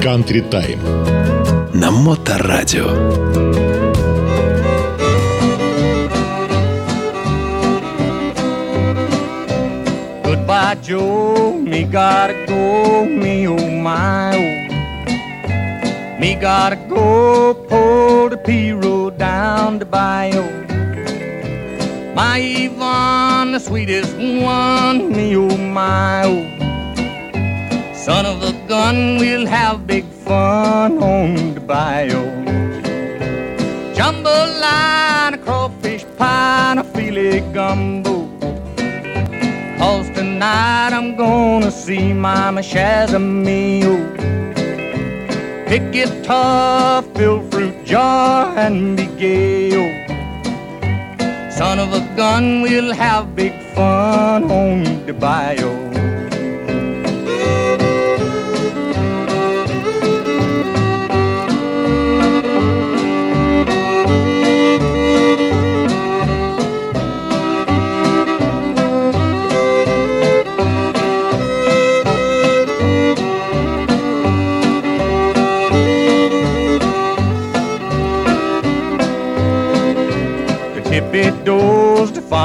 Country Time на Моторадио. Goodbye, Joe. Me gotta go, me oh my oh. Me gotta go, pull the pirogue down the bayou. My Yvonne, the sweetest one, me oh my oh. Son of a gun, we'll have big fun on the bayou. Jambalaya, crawfish pie, a filet gumbo. Cause tonight I'm gonna see Mama Shazamio. Pick guitar, fill fruit jar, and be gay. Son of a gun, we'll have big fun on the bayou.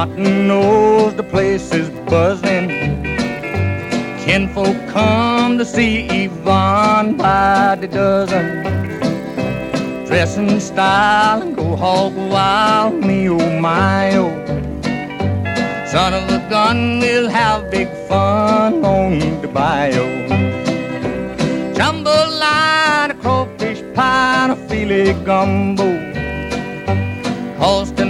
Doors, knows the place is buzzing. Kinfolk come to see Yvonne by the dozen. Dress in style and go hog wild, me oh my oh. Son of a gun, we'll have big fun on the bayou. Jambalaya, a crawfish pie, and a filet gumbo.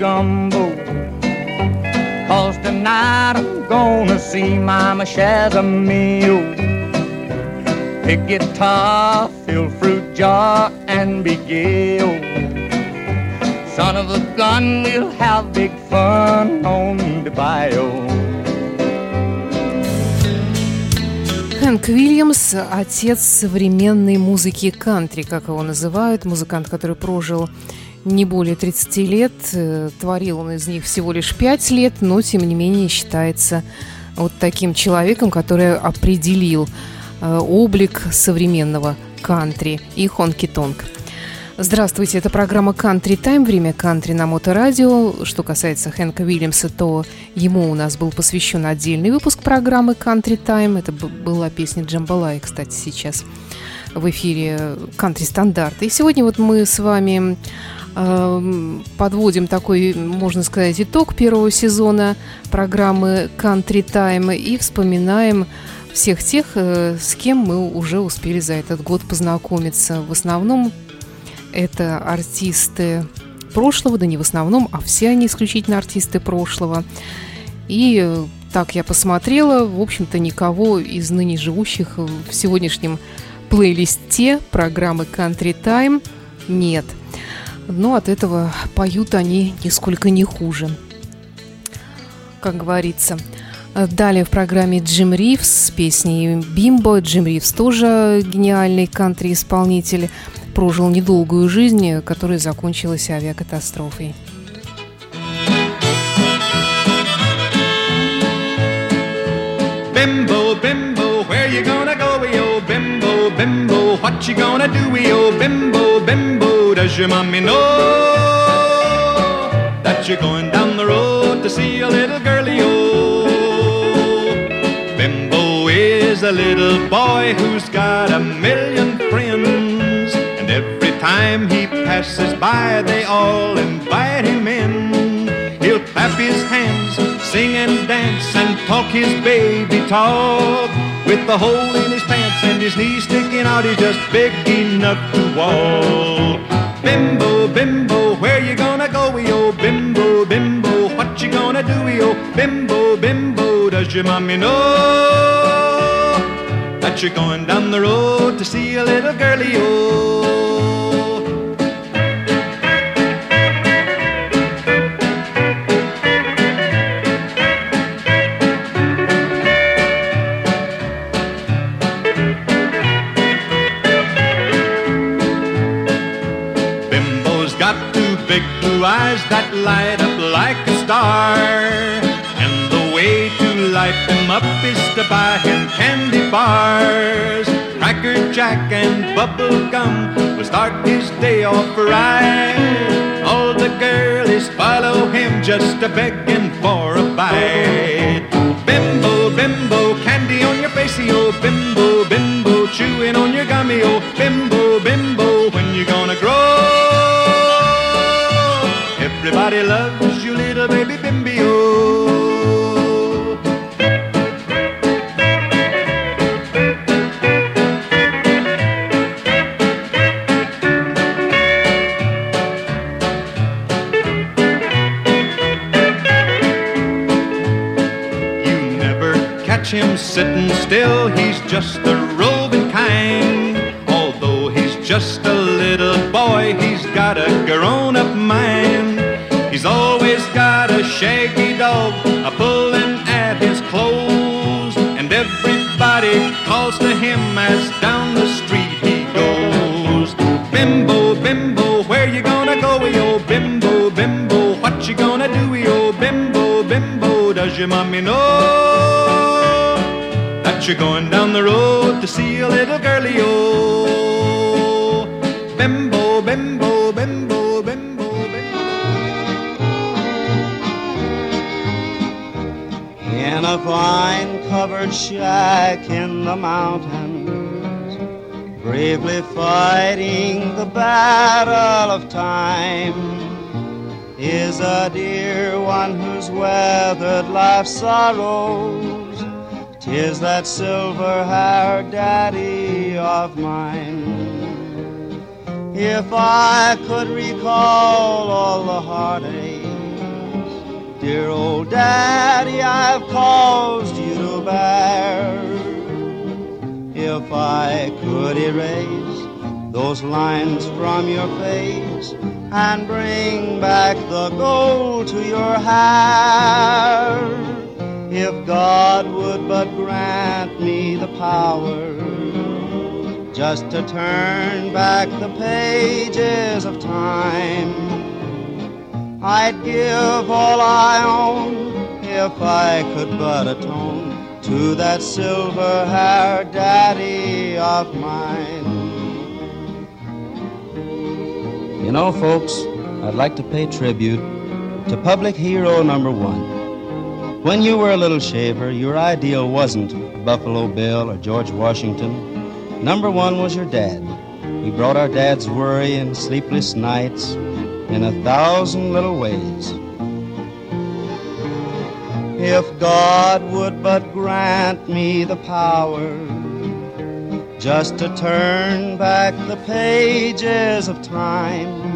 Gumbo. Cause tonight I'm gonna see Mama Shazamio. Pick guitar, fill fruit jar, and be gay. oh. Son of a gun, we'll have big fun on the bayou. Хэнк Уильямс – отец современной музыки кантри, как его называют. Музыкант, который прожил не более 30 лет. Э, Творил он из них всего лишь 5 лет, но, тем не менее, считается вот таким человеком, который определил э, облик современного кантри и хонки-тонг. Здравствуйте, это программа Country Time, время кантри на Моторадио. Что касается Хэнка Уильямса, то ему у нас был посвящен отдельный выпуск программы Country Time. Это была песня Джамбалай, кстати, сейчас в эфире Country Стандарт. И сегодня вот мы с вами эм, подводим такой, можно сказать, итог первого сезона программы Country Time и вспоминаем всех тех, э, с кем мы уже успели за этот год познакомиться. В основном это артисты прошлого, да не в основном, а все они исключительно артисты прошлого. И э, так я посмотрела, в общем-то, никого из ныне живущих в сегодняшнем плейлисте программы Country Time нет. Но от этого поют они нисколько не хуже. Как говорится. Далее в программе Джим Ривз с песней «Бимбо». Джим Ривз тоже гениальный кантри-исполнитель. Прожил недолгую жизнь, которая закончилась авиакатастрофой. Bimbo, what you gonna do, yo? Bimbo, bimbo, does your mommy know that you're going down the road to see a little girlie, yo? Bimbo is a little boy who's got a million friends, and every time he passes by, they all invite him in. He'll clap his hands, sing and dance, and talk his baby talk with the hole in his pants and his knees sticking out, he's just big enough to walk. Bimbo, bimbo, where you gonna go, yo? Bimbo, bimbo, what you gonna do, yo? Bimbo, bimbo, does your mommy know that you're going down the road to see a little girlie, yo? Bubble gum will start his day off right. All the girlies follow him just a begging for a bite. Bimbo, bimbo, candy on your face, oh bimbo, bimbo, chewing on your gummy, oh bimbo, bimbo, when you gonna grow? Everybody loves just a little boy, he's got a grown up mind. He's always got a shaggy dog a pulling at his clothes, and everybody calls to him as down the street he goes. Bimbo, bimbo, where you gonna go, yo? Bimbo, bimbo, what you gonna do, yo? Bimbo, bimbo, does your mommy know that you're going down the road to see a little girlie, yo? A vine covered shack in the mountains, bravely fighting the battle of time. Is a dear one who's weathered life's sorrows. Tis that silver haired daddy of mine. If I could recall all the heartache Dear old daddy, I've caused you to bear. If I could erase those lines from your face and bring back the gold to your hair, if God would but grant me the power just to turn back the pages of time. I'd give all I own if I could but atone to that silver haired daddy of mine. You know, folks, I'd like to pay tribute to public hero number one. When you were a little shaver, your ideal wasn't Buffalo Bill or George Washington. Number one was your dad. He brought our dad's worry and sleepless nights in a thousand little ways. If God would but grant me the power just to turn back the pages of time,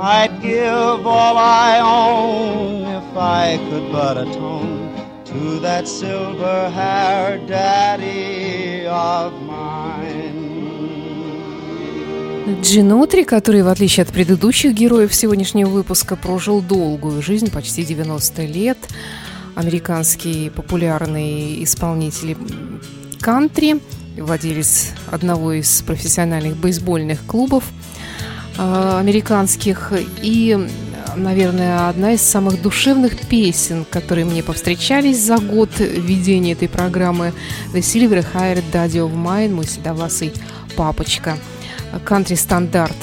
I'd give all I own if I could but atone to that silver haired daddy of Джинотри, который, в отличие от предыдущих героев сегодняшнего выпуска, прожил долгую жизнь, почти 90 лет. Американский популярный исполнитель кантри, владелец одного из профессиональных бейсбольных клубов э, американских. И, наверное, одна из самых душевных песен, которые мне повстречались за год ведения этой программы «The Silver Haired Daddy of Mine», мой седовласый папочка – кантри-стандарт.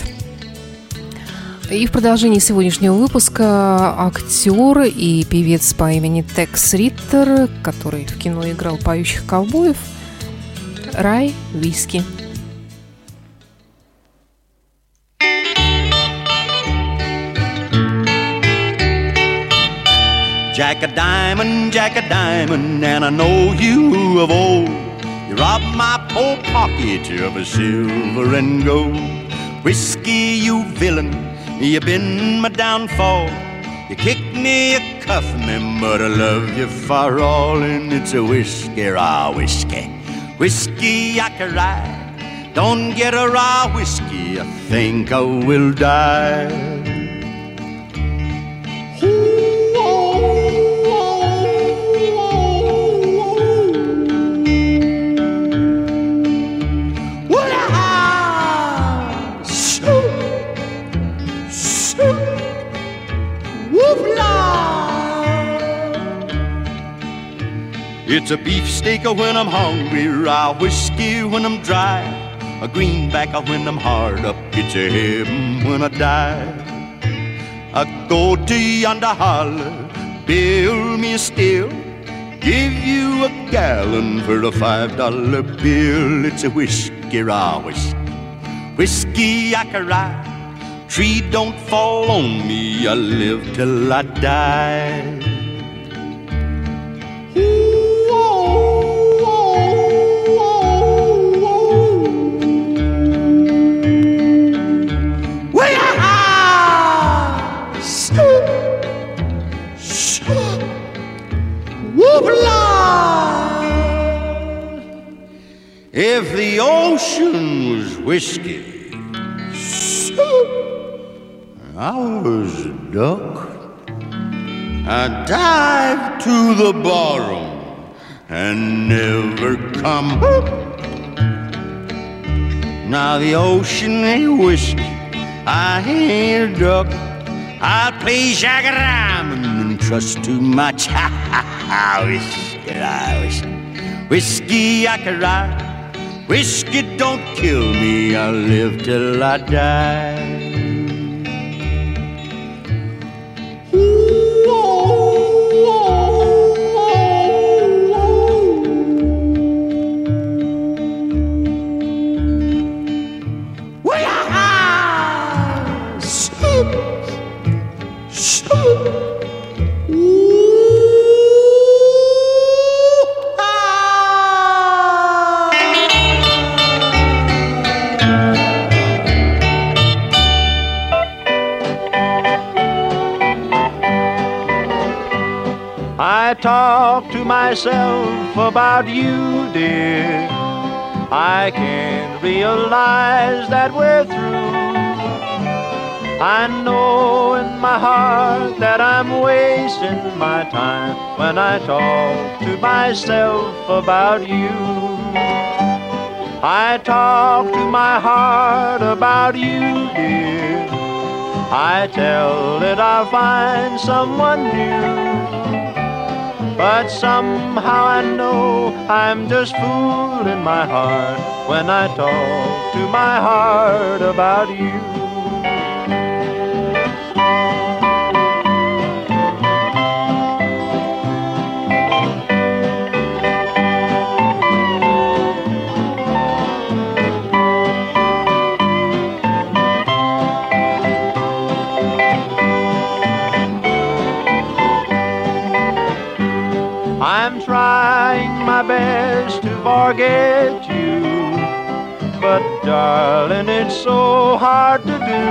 И в продолжении сегодняшнего выпуска актер и певец по имени Текс Риттер, который в кино играл поющих ковбоев, Рай Виски. Jack a diamond, Jack a diamond, and I know you of old. rob my poor pocket of a silver and gold. Whiskey, you villain, you've been my downfall. You kick me, you cuff me, but I love you for all, and it's a whiskey, raw whiskey. Whiskey, I can ride. Don't get a raw whiskey, I think I will die. It's a beefsteak when I'm hungry, raw whiskey when I'm dry, a greenback when I'm hard up. It's a heaven when I die. I go to yonder holler, build me a still, give you a gallon for a five dollar bill. It's a whiskey, raw whiskey, whiskey I can ride. Tree don't fall on me, I live till I die. If the ocean was whiskey, I was a duck. I dive to the bottom and never come up. Now the ocean ain't whiskey, I ain't a duck. I'll play Jack Ryman and trust too much. Whiskey, I whiskey, whiskey I can ride. Whiskey don't kill me, I'll live till I die. Myself about you, dear. I can't realize that we're through. I know in my heart that I'm wasting my time when I talk to myself about you. I talk to my heart about you, dear. I tell it I'll find someone new. But somehow I know I'm just fooling my heart when I talk to my heart about you. Forget you. But darling, it's so hard to do.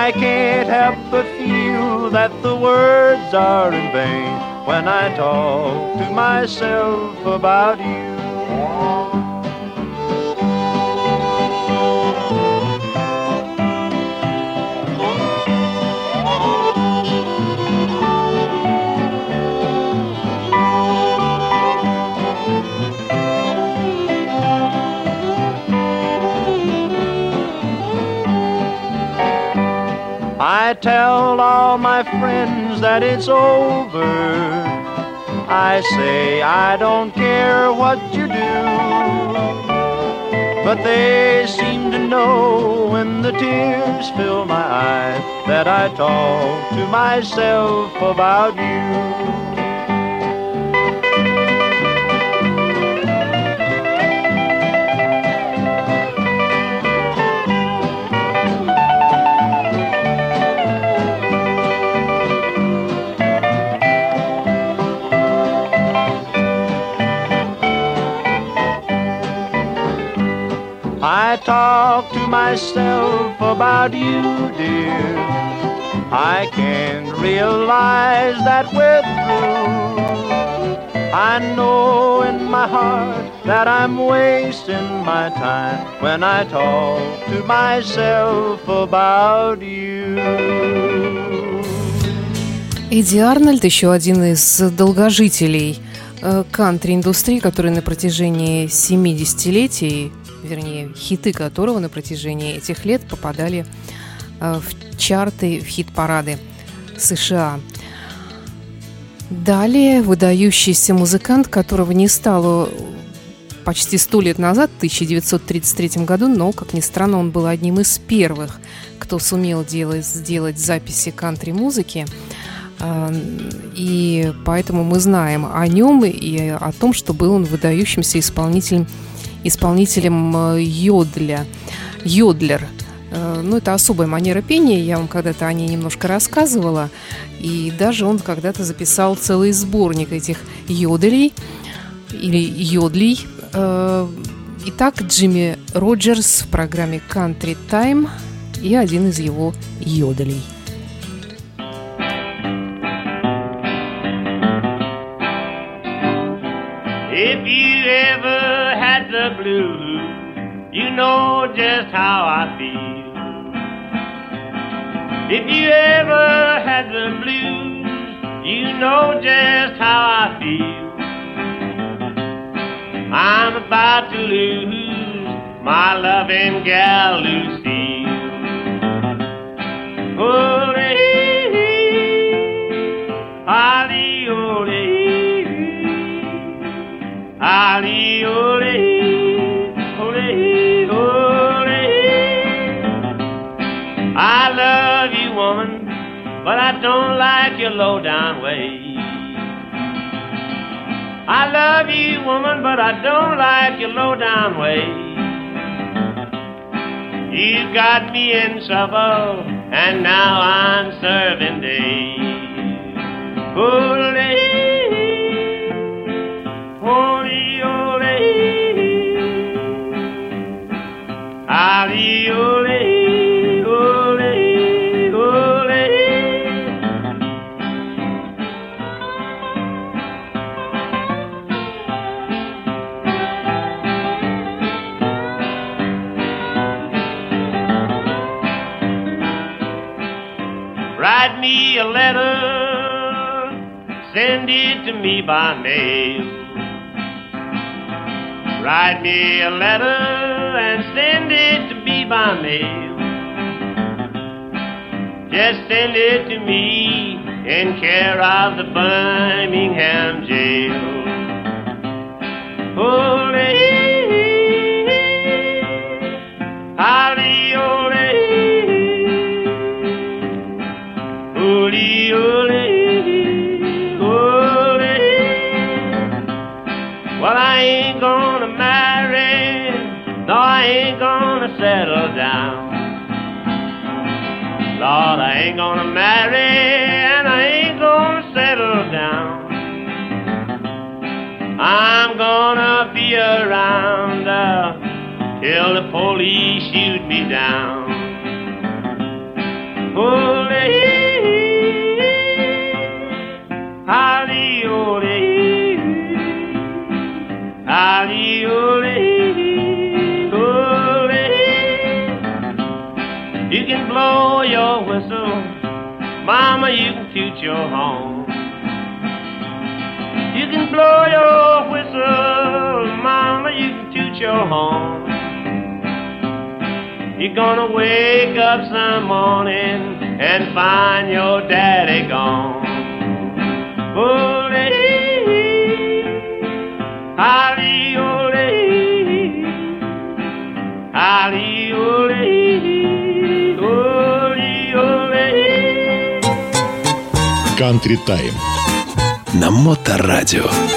I can't help but feel that the words are in vain when I talk to myself about you. I tell all my friends that it's over. I say I don't care what you do. But they seem to know when the tears fill my eyes that I talk to myself about you. I talk to myself about you, dear. I can realize that we're through. I know in my heart that I'm wasting my time when I talk to myself about you. Эдди Арнольд еще один из долгожителей э, кантри-индустрии, который на протяжении 70-летий вернее, хиты которого на протяжении этих лет попадали э, в чарты, в хит-парады США. Далее выдающийся музыкант, которого не стало почти сто лет назад, в 1933 году, но, как ни странно, он был одним из первых, кто сумел делать, сделать записи кантри-музыки. Э, и поэтому мы знаем о нем и о том, что был он выдающимся исполнителем исполнителем э, йодля. Йодлер. Э, ну, это особая манера пения, я вам когда-то о ней немножко рассказывала. И даже он когда-то записал целый сборник этих йоделей или йодлей. Э, итак, Джимми Роджерс в программе Country Time и один из его йоделей. Just how I feel. If you ever had the blues, you know just how I feel. I'm about to lose my loving gal Lucille. Oh, Ali, Ali, ole, ole, woman, but I don't like your low down ways. I love you, woman, but I don't like your low down way. You got me in trouble, and now I'm serving day. Ole, Holy, ole, Ali, ole, me a letter, send it to me by mail. Write me a letter and send it to me by mail. Just send it to me in care of the Birmingham jail. Ali, ole, ole, ole. Country Time. На Моторадио.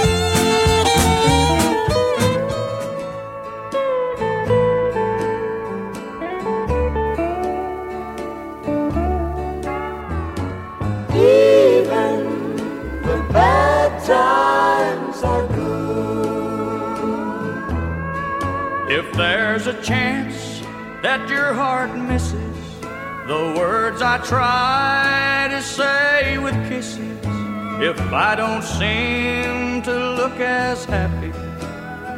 I don't seem to look as happy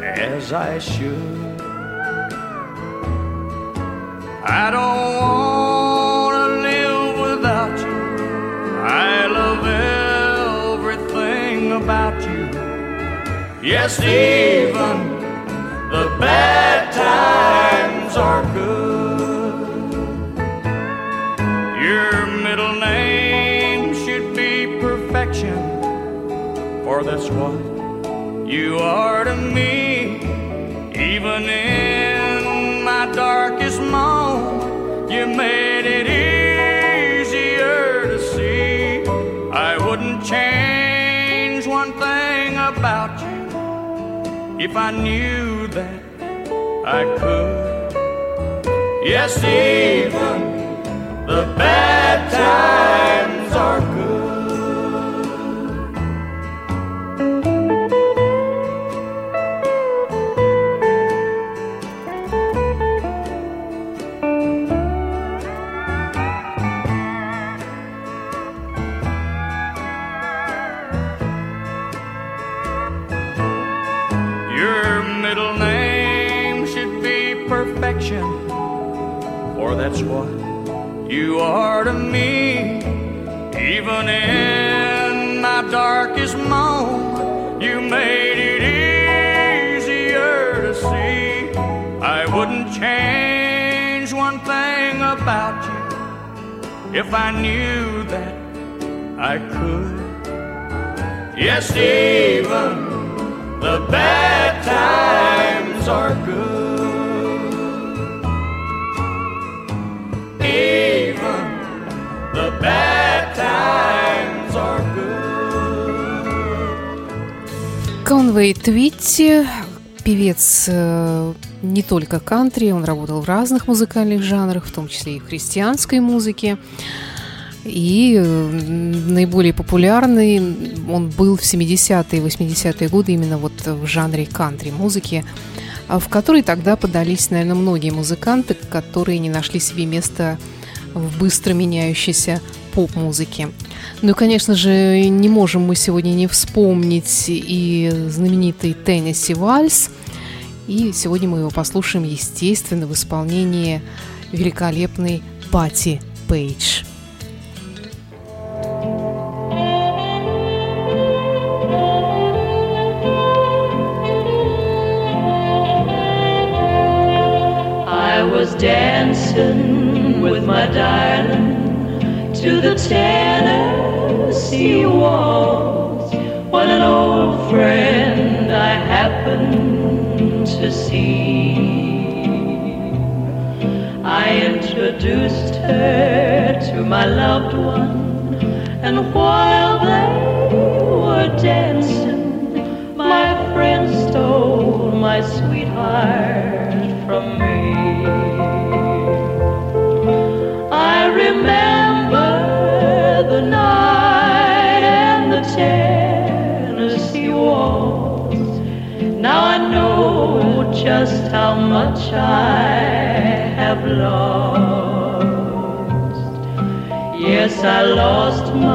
as I should, I don't want to live without you. I love everything about you. Yes, even that's what you are to me. Even in my darkest moment, you made it easier to see. I wouldn't change one thing about you if I knew that I could. Yes, even the bad times that's what you are to me. Even in my darkest moment, you made it easier to see. I wouldn't change one thing about you if I knew that I could. Yes, even the bad times are good. Конвей Твитти, певец э, не только кантри, он работал в разных музыкальных жанрах, в том числе и в христианской музыке. И наиболее популярный он был в 70-е и 80-е годы именно вот в жанре кантри-музыки, а в который тогда подались, наверное, многие музыканты, которые не нашли себе места быстро меняющейся поп-музыке. Ну и, конечно же, не можем мы сегодня не вспомнить и знаменитый Теннесси Вальс. И сегодня мы его послушаем, естественно, в исполнении великолепной Пати Пейдж. dancing my darling to the Tennessee waltz when an old friend I happened to see. I introduced her to my loved one, and while they I lost my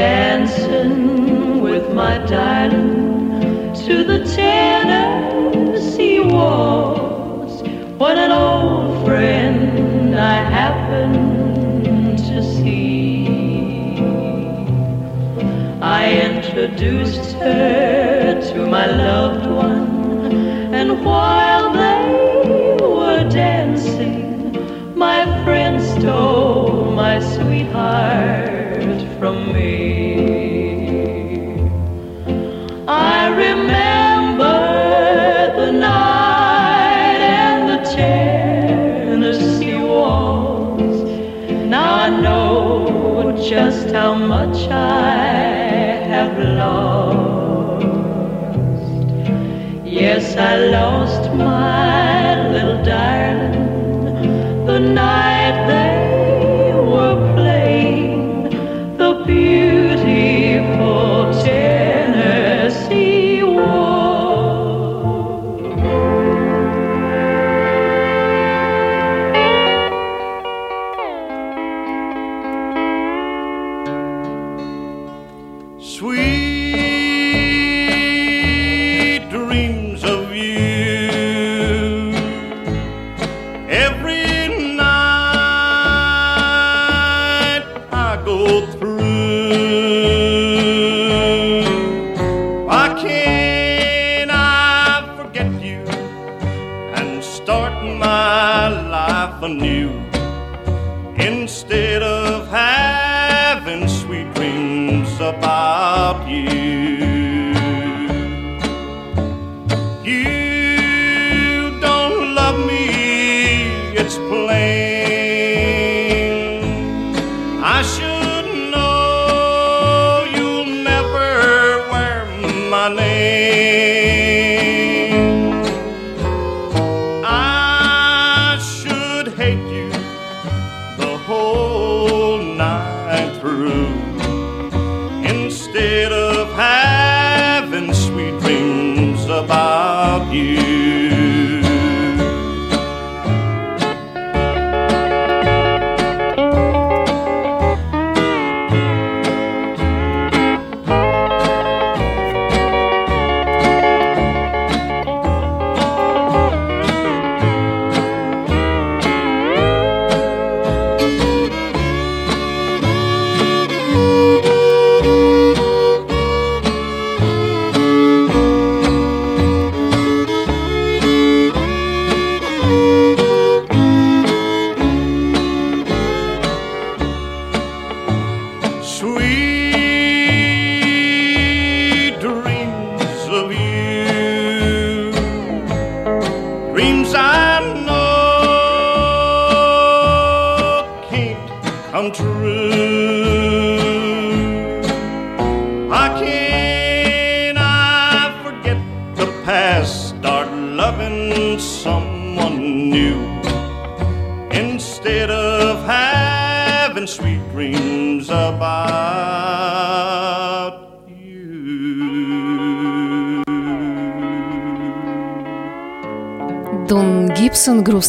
dancing with my darling to the Tennessee waltz when an old friend I happened to see. I introduced her to my loved one and why how much I have lost. Yes, I lost my little darling the night.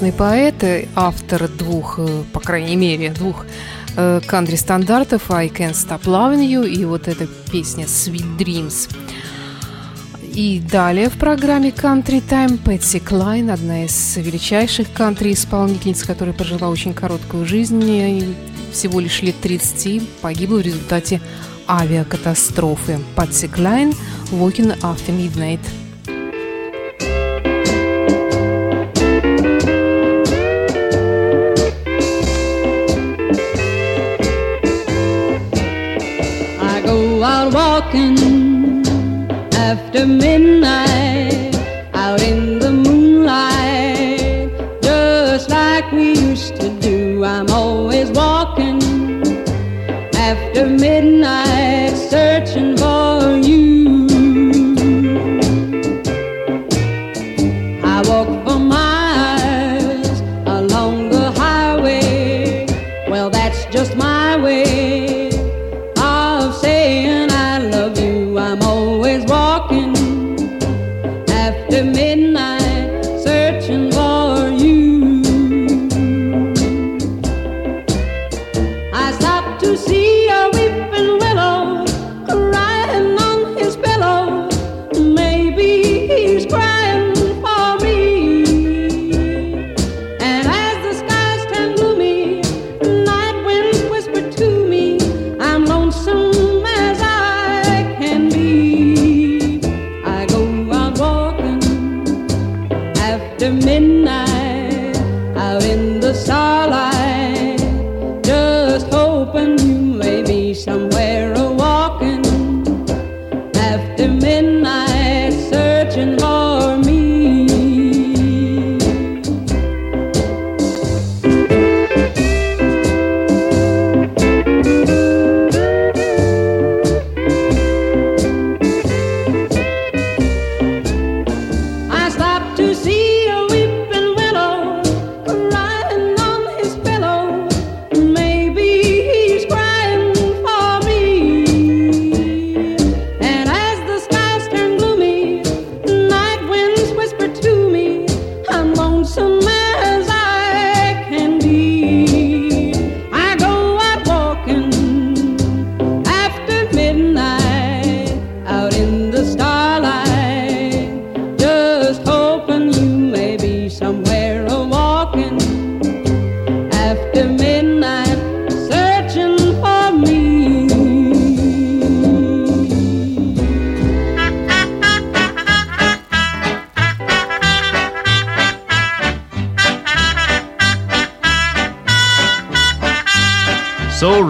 известный поэт, автор двух, э, по крайней мере, двух э, кантри стандартов «I Can't Stop Loving You» и вот эта песня «Sweet Dreams». И далее в программе Country Time Пэтси Клайн, одна из величайших кантри-исполнительниц, которая прожила очень короткую жизнь, всего лишь лет 30, погибла в результате авиакатастрофы. Пэтси Клайн «Walking After Midnight». walking after midnight out in the moonlight, just like we used to do. I'm always walking after midnight.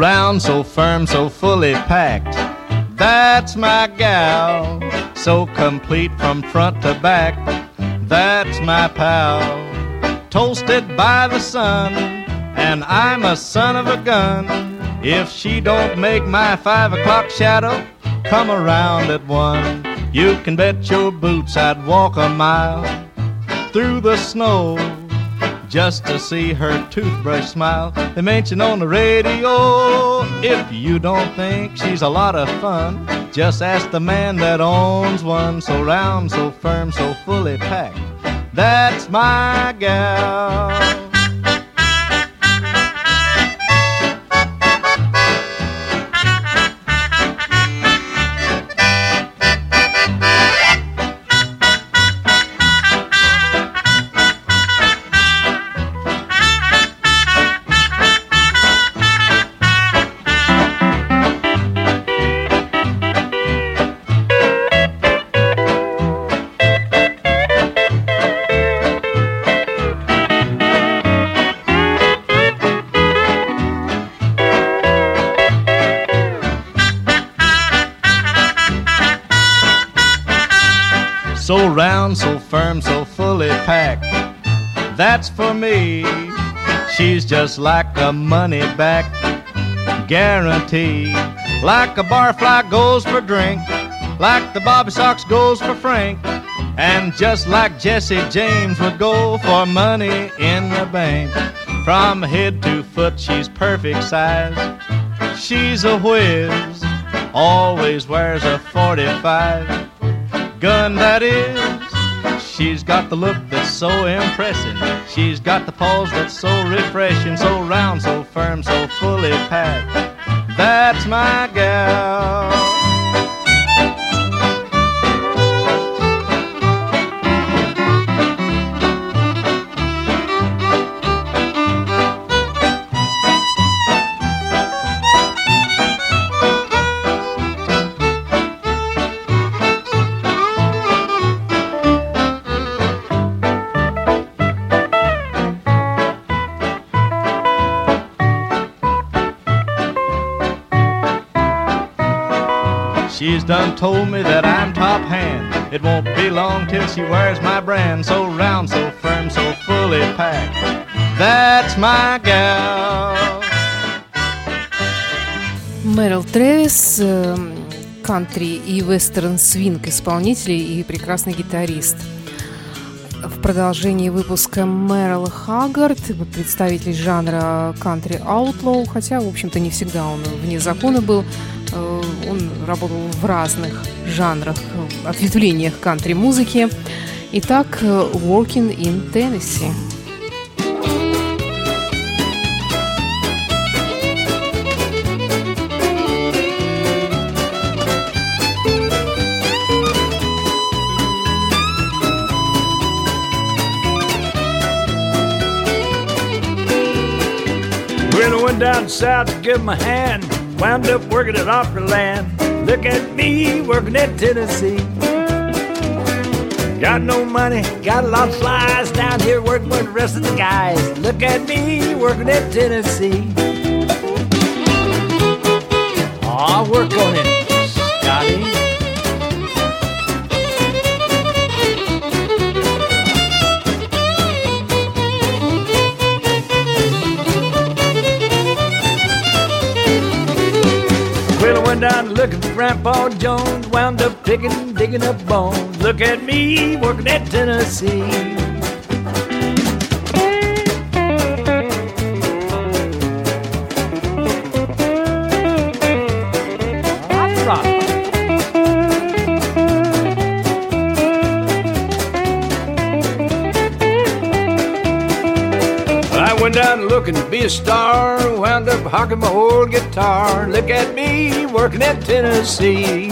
Round, so firm, so fully packed. That's my gal, so complete from front to back. That's my pal, toasted by the sun, and I'm a son of a gun. If she don't make my five o'clock shadow come around at one, you can bet your boots I'd walk a mile through the snow just to see her toothbrush smile. They mention on the radio. If you don't think she's a lot of fun, just ask the man that owns one. So round, so firm, so fully packed. That's my gal. That's for me. She's just like a money back guarantee. Like a barfly goes for drink, like the Bobby Sox goes for Frank, and just like Jesse James would go for money in the bank. From head to foot, she's perfect size. She's a whiz, always wears a 45 gun that is. She's got the look that's so impressive. She's got the pause that's so refreshing, so round, so firm, so fully packed. That's my gal. She's done told me that I'm top hand. It won't be long till she wears my brand. So round, so firm, so fully packed. That's my gal. Мэрил Трэвис, э, кантри и вестерн свинг исполнитель и прекрасный гитарист. В продолжении выпуска Мэрил Хаггард, представитель жанра кантри аутлоу, хотя, в общем-то, не всегда он вне закона был, он работал в разных жанрах, ответвлениях кантри-музыки. Итак, «Working in Tennessee». Down south to give my hand Wound up working at Opryland. Look at me working at Tennessee. Got no money, got a lot of flies down here working with the rest of the guys. Look at me working at Tennessee. Oh, work on it. Down looking for Grandpa Jones, wound up picking, digging up bones. Look at me working at Tennessee. Looking to be a star, wound up hawking my old guitar. Look at me working at Tennessee.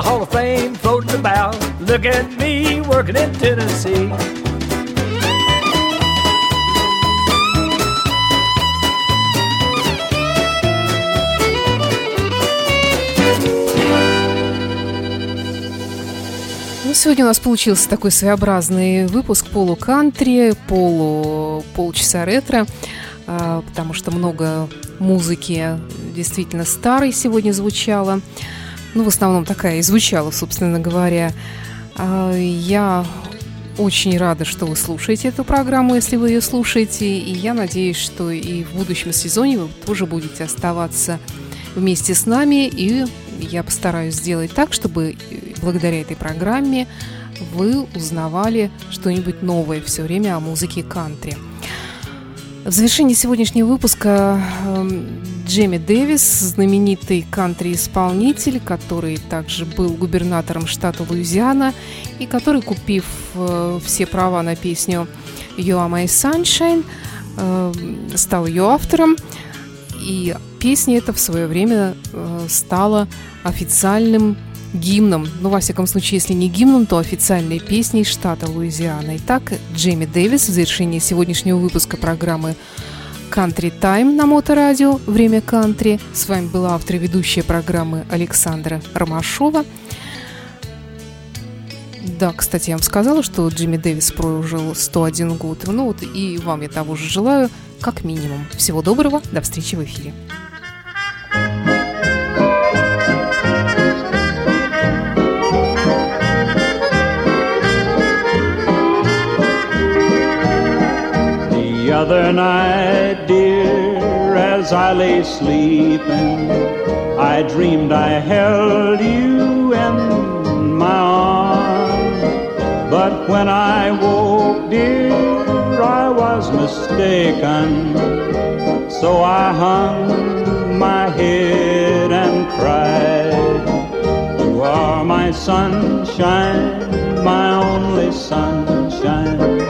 The Hall of Fame floating about. Look at me working in Tennessee. Ну, сегодня у нас получился такой своеобразный выпуск полу-кантри, полу полчаса ретро, а, потому что много музыки действительно старой сегодня звучало. Ну, в основном такая и звучала, собственно говоря. А, я очень рада, что вы слушаете эту программу, если вы ее слушаете. И я надеюсь, что и в будущем сезоне вы тоже будете оставаться вместе с нами. И я постараюсь сделать так, чтобы благодаря этой программе вы узнавали что-нибудь новое все время о музыке кантри. В завершении сегодняшнего выпуска эм, Джемми Дэвис, знаменитый кантри-исполнитель, который также был губернатором штата Луизиана и который, купив э, все права на песню «You are my sunshine», э, стал ее автором. И песня эта в свое время э, стала официальным гимном, ну, во всяком случае, если не гимном, то официальной песней штата Луизиана. Итак, Джейми Дэвис в завершении сегодняшнего выпуска программы Country Time на Моторадио «Время кантри». С вами была автор и ведущая программы Александра Ромашова. Да, кстати, я вам сказала, что Джимми Дэвис прожил 101 год. Ну вот и вам я того же желаю, как минимум. Всего доброго, до встречи в эфире. Other night, dear, as I lay sleeping, I dreamed I held you in my arms. But when I woke, dear, I was mistaken. So I hung my head and cried. You are my sunshine, my only sunshine.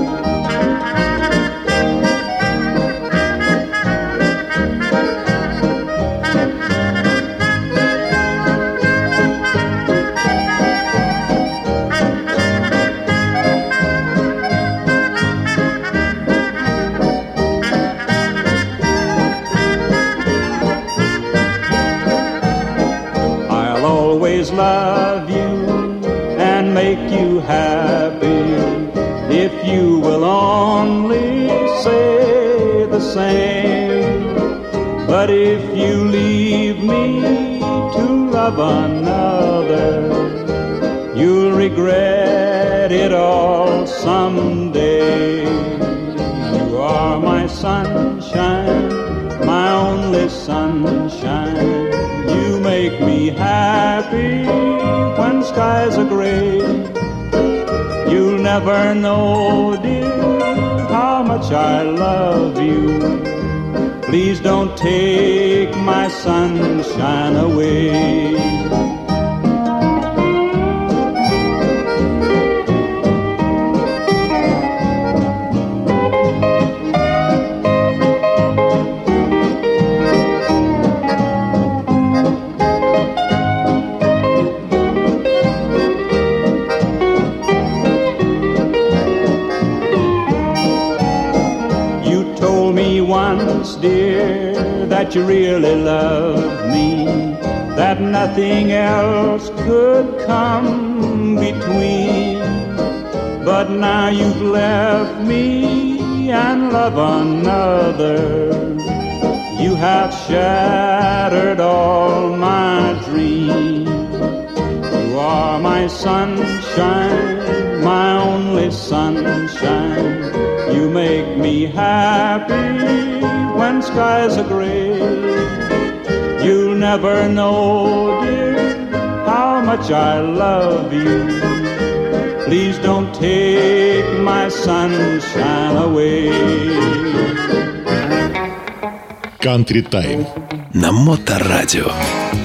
Love another, you'll regret it all someday. You are my sunshine, my only sunshine You make me happy when skies are gray. You'll never know, dear, how much I love you. Please don't take my sunshine away. That you really love me, that nothing else could come between. But now you've left me and love another. You have shattered all my dreams. You are my sunshine, my only sunshine. You make me happy skies are gray. You'll never know, dear, how much I love you. Please don't take my sunshine away. Country Time на Моторадио.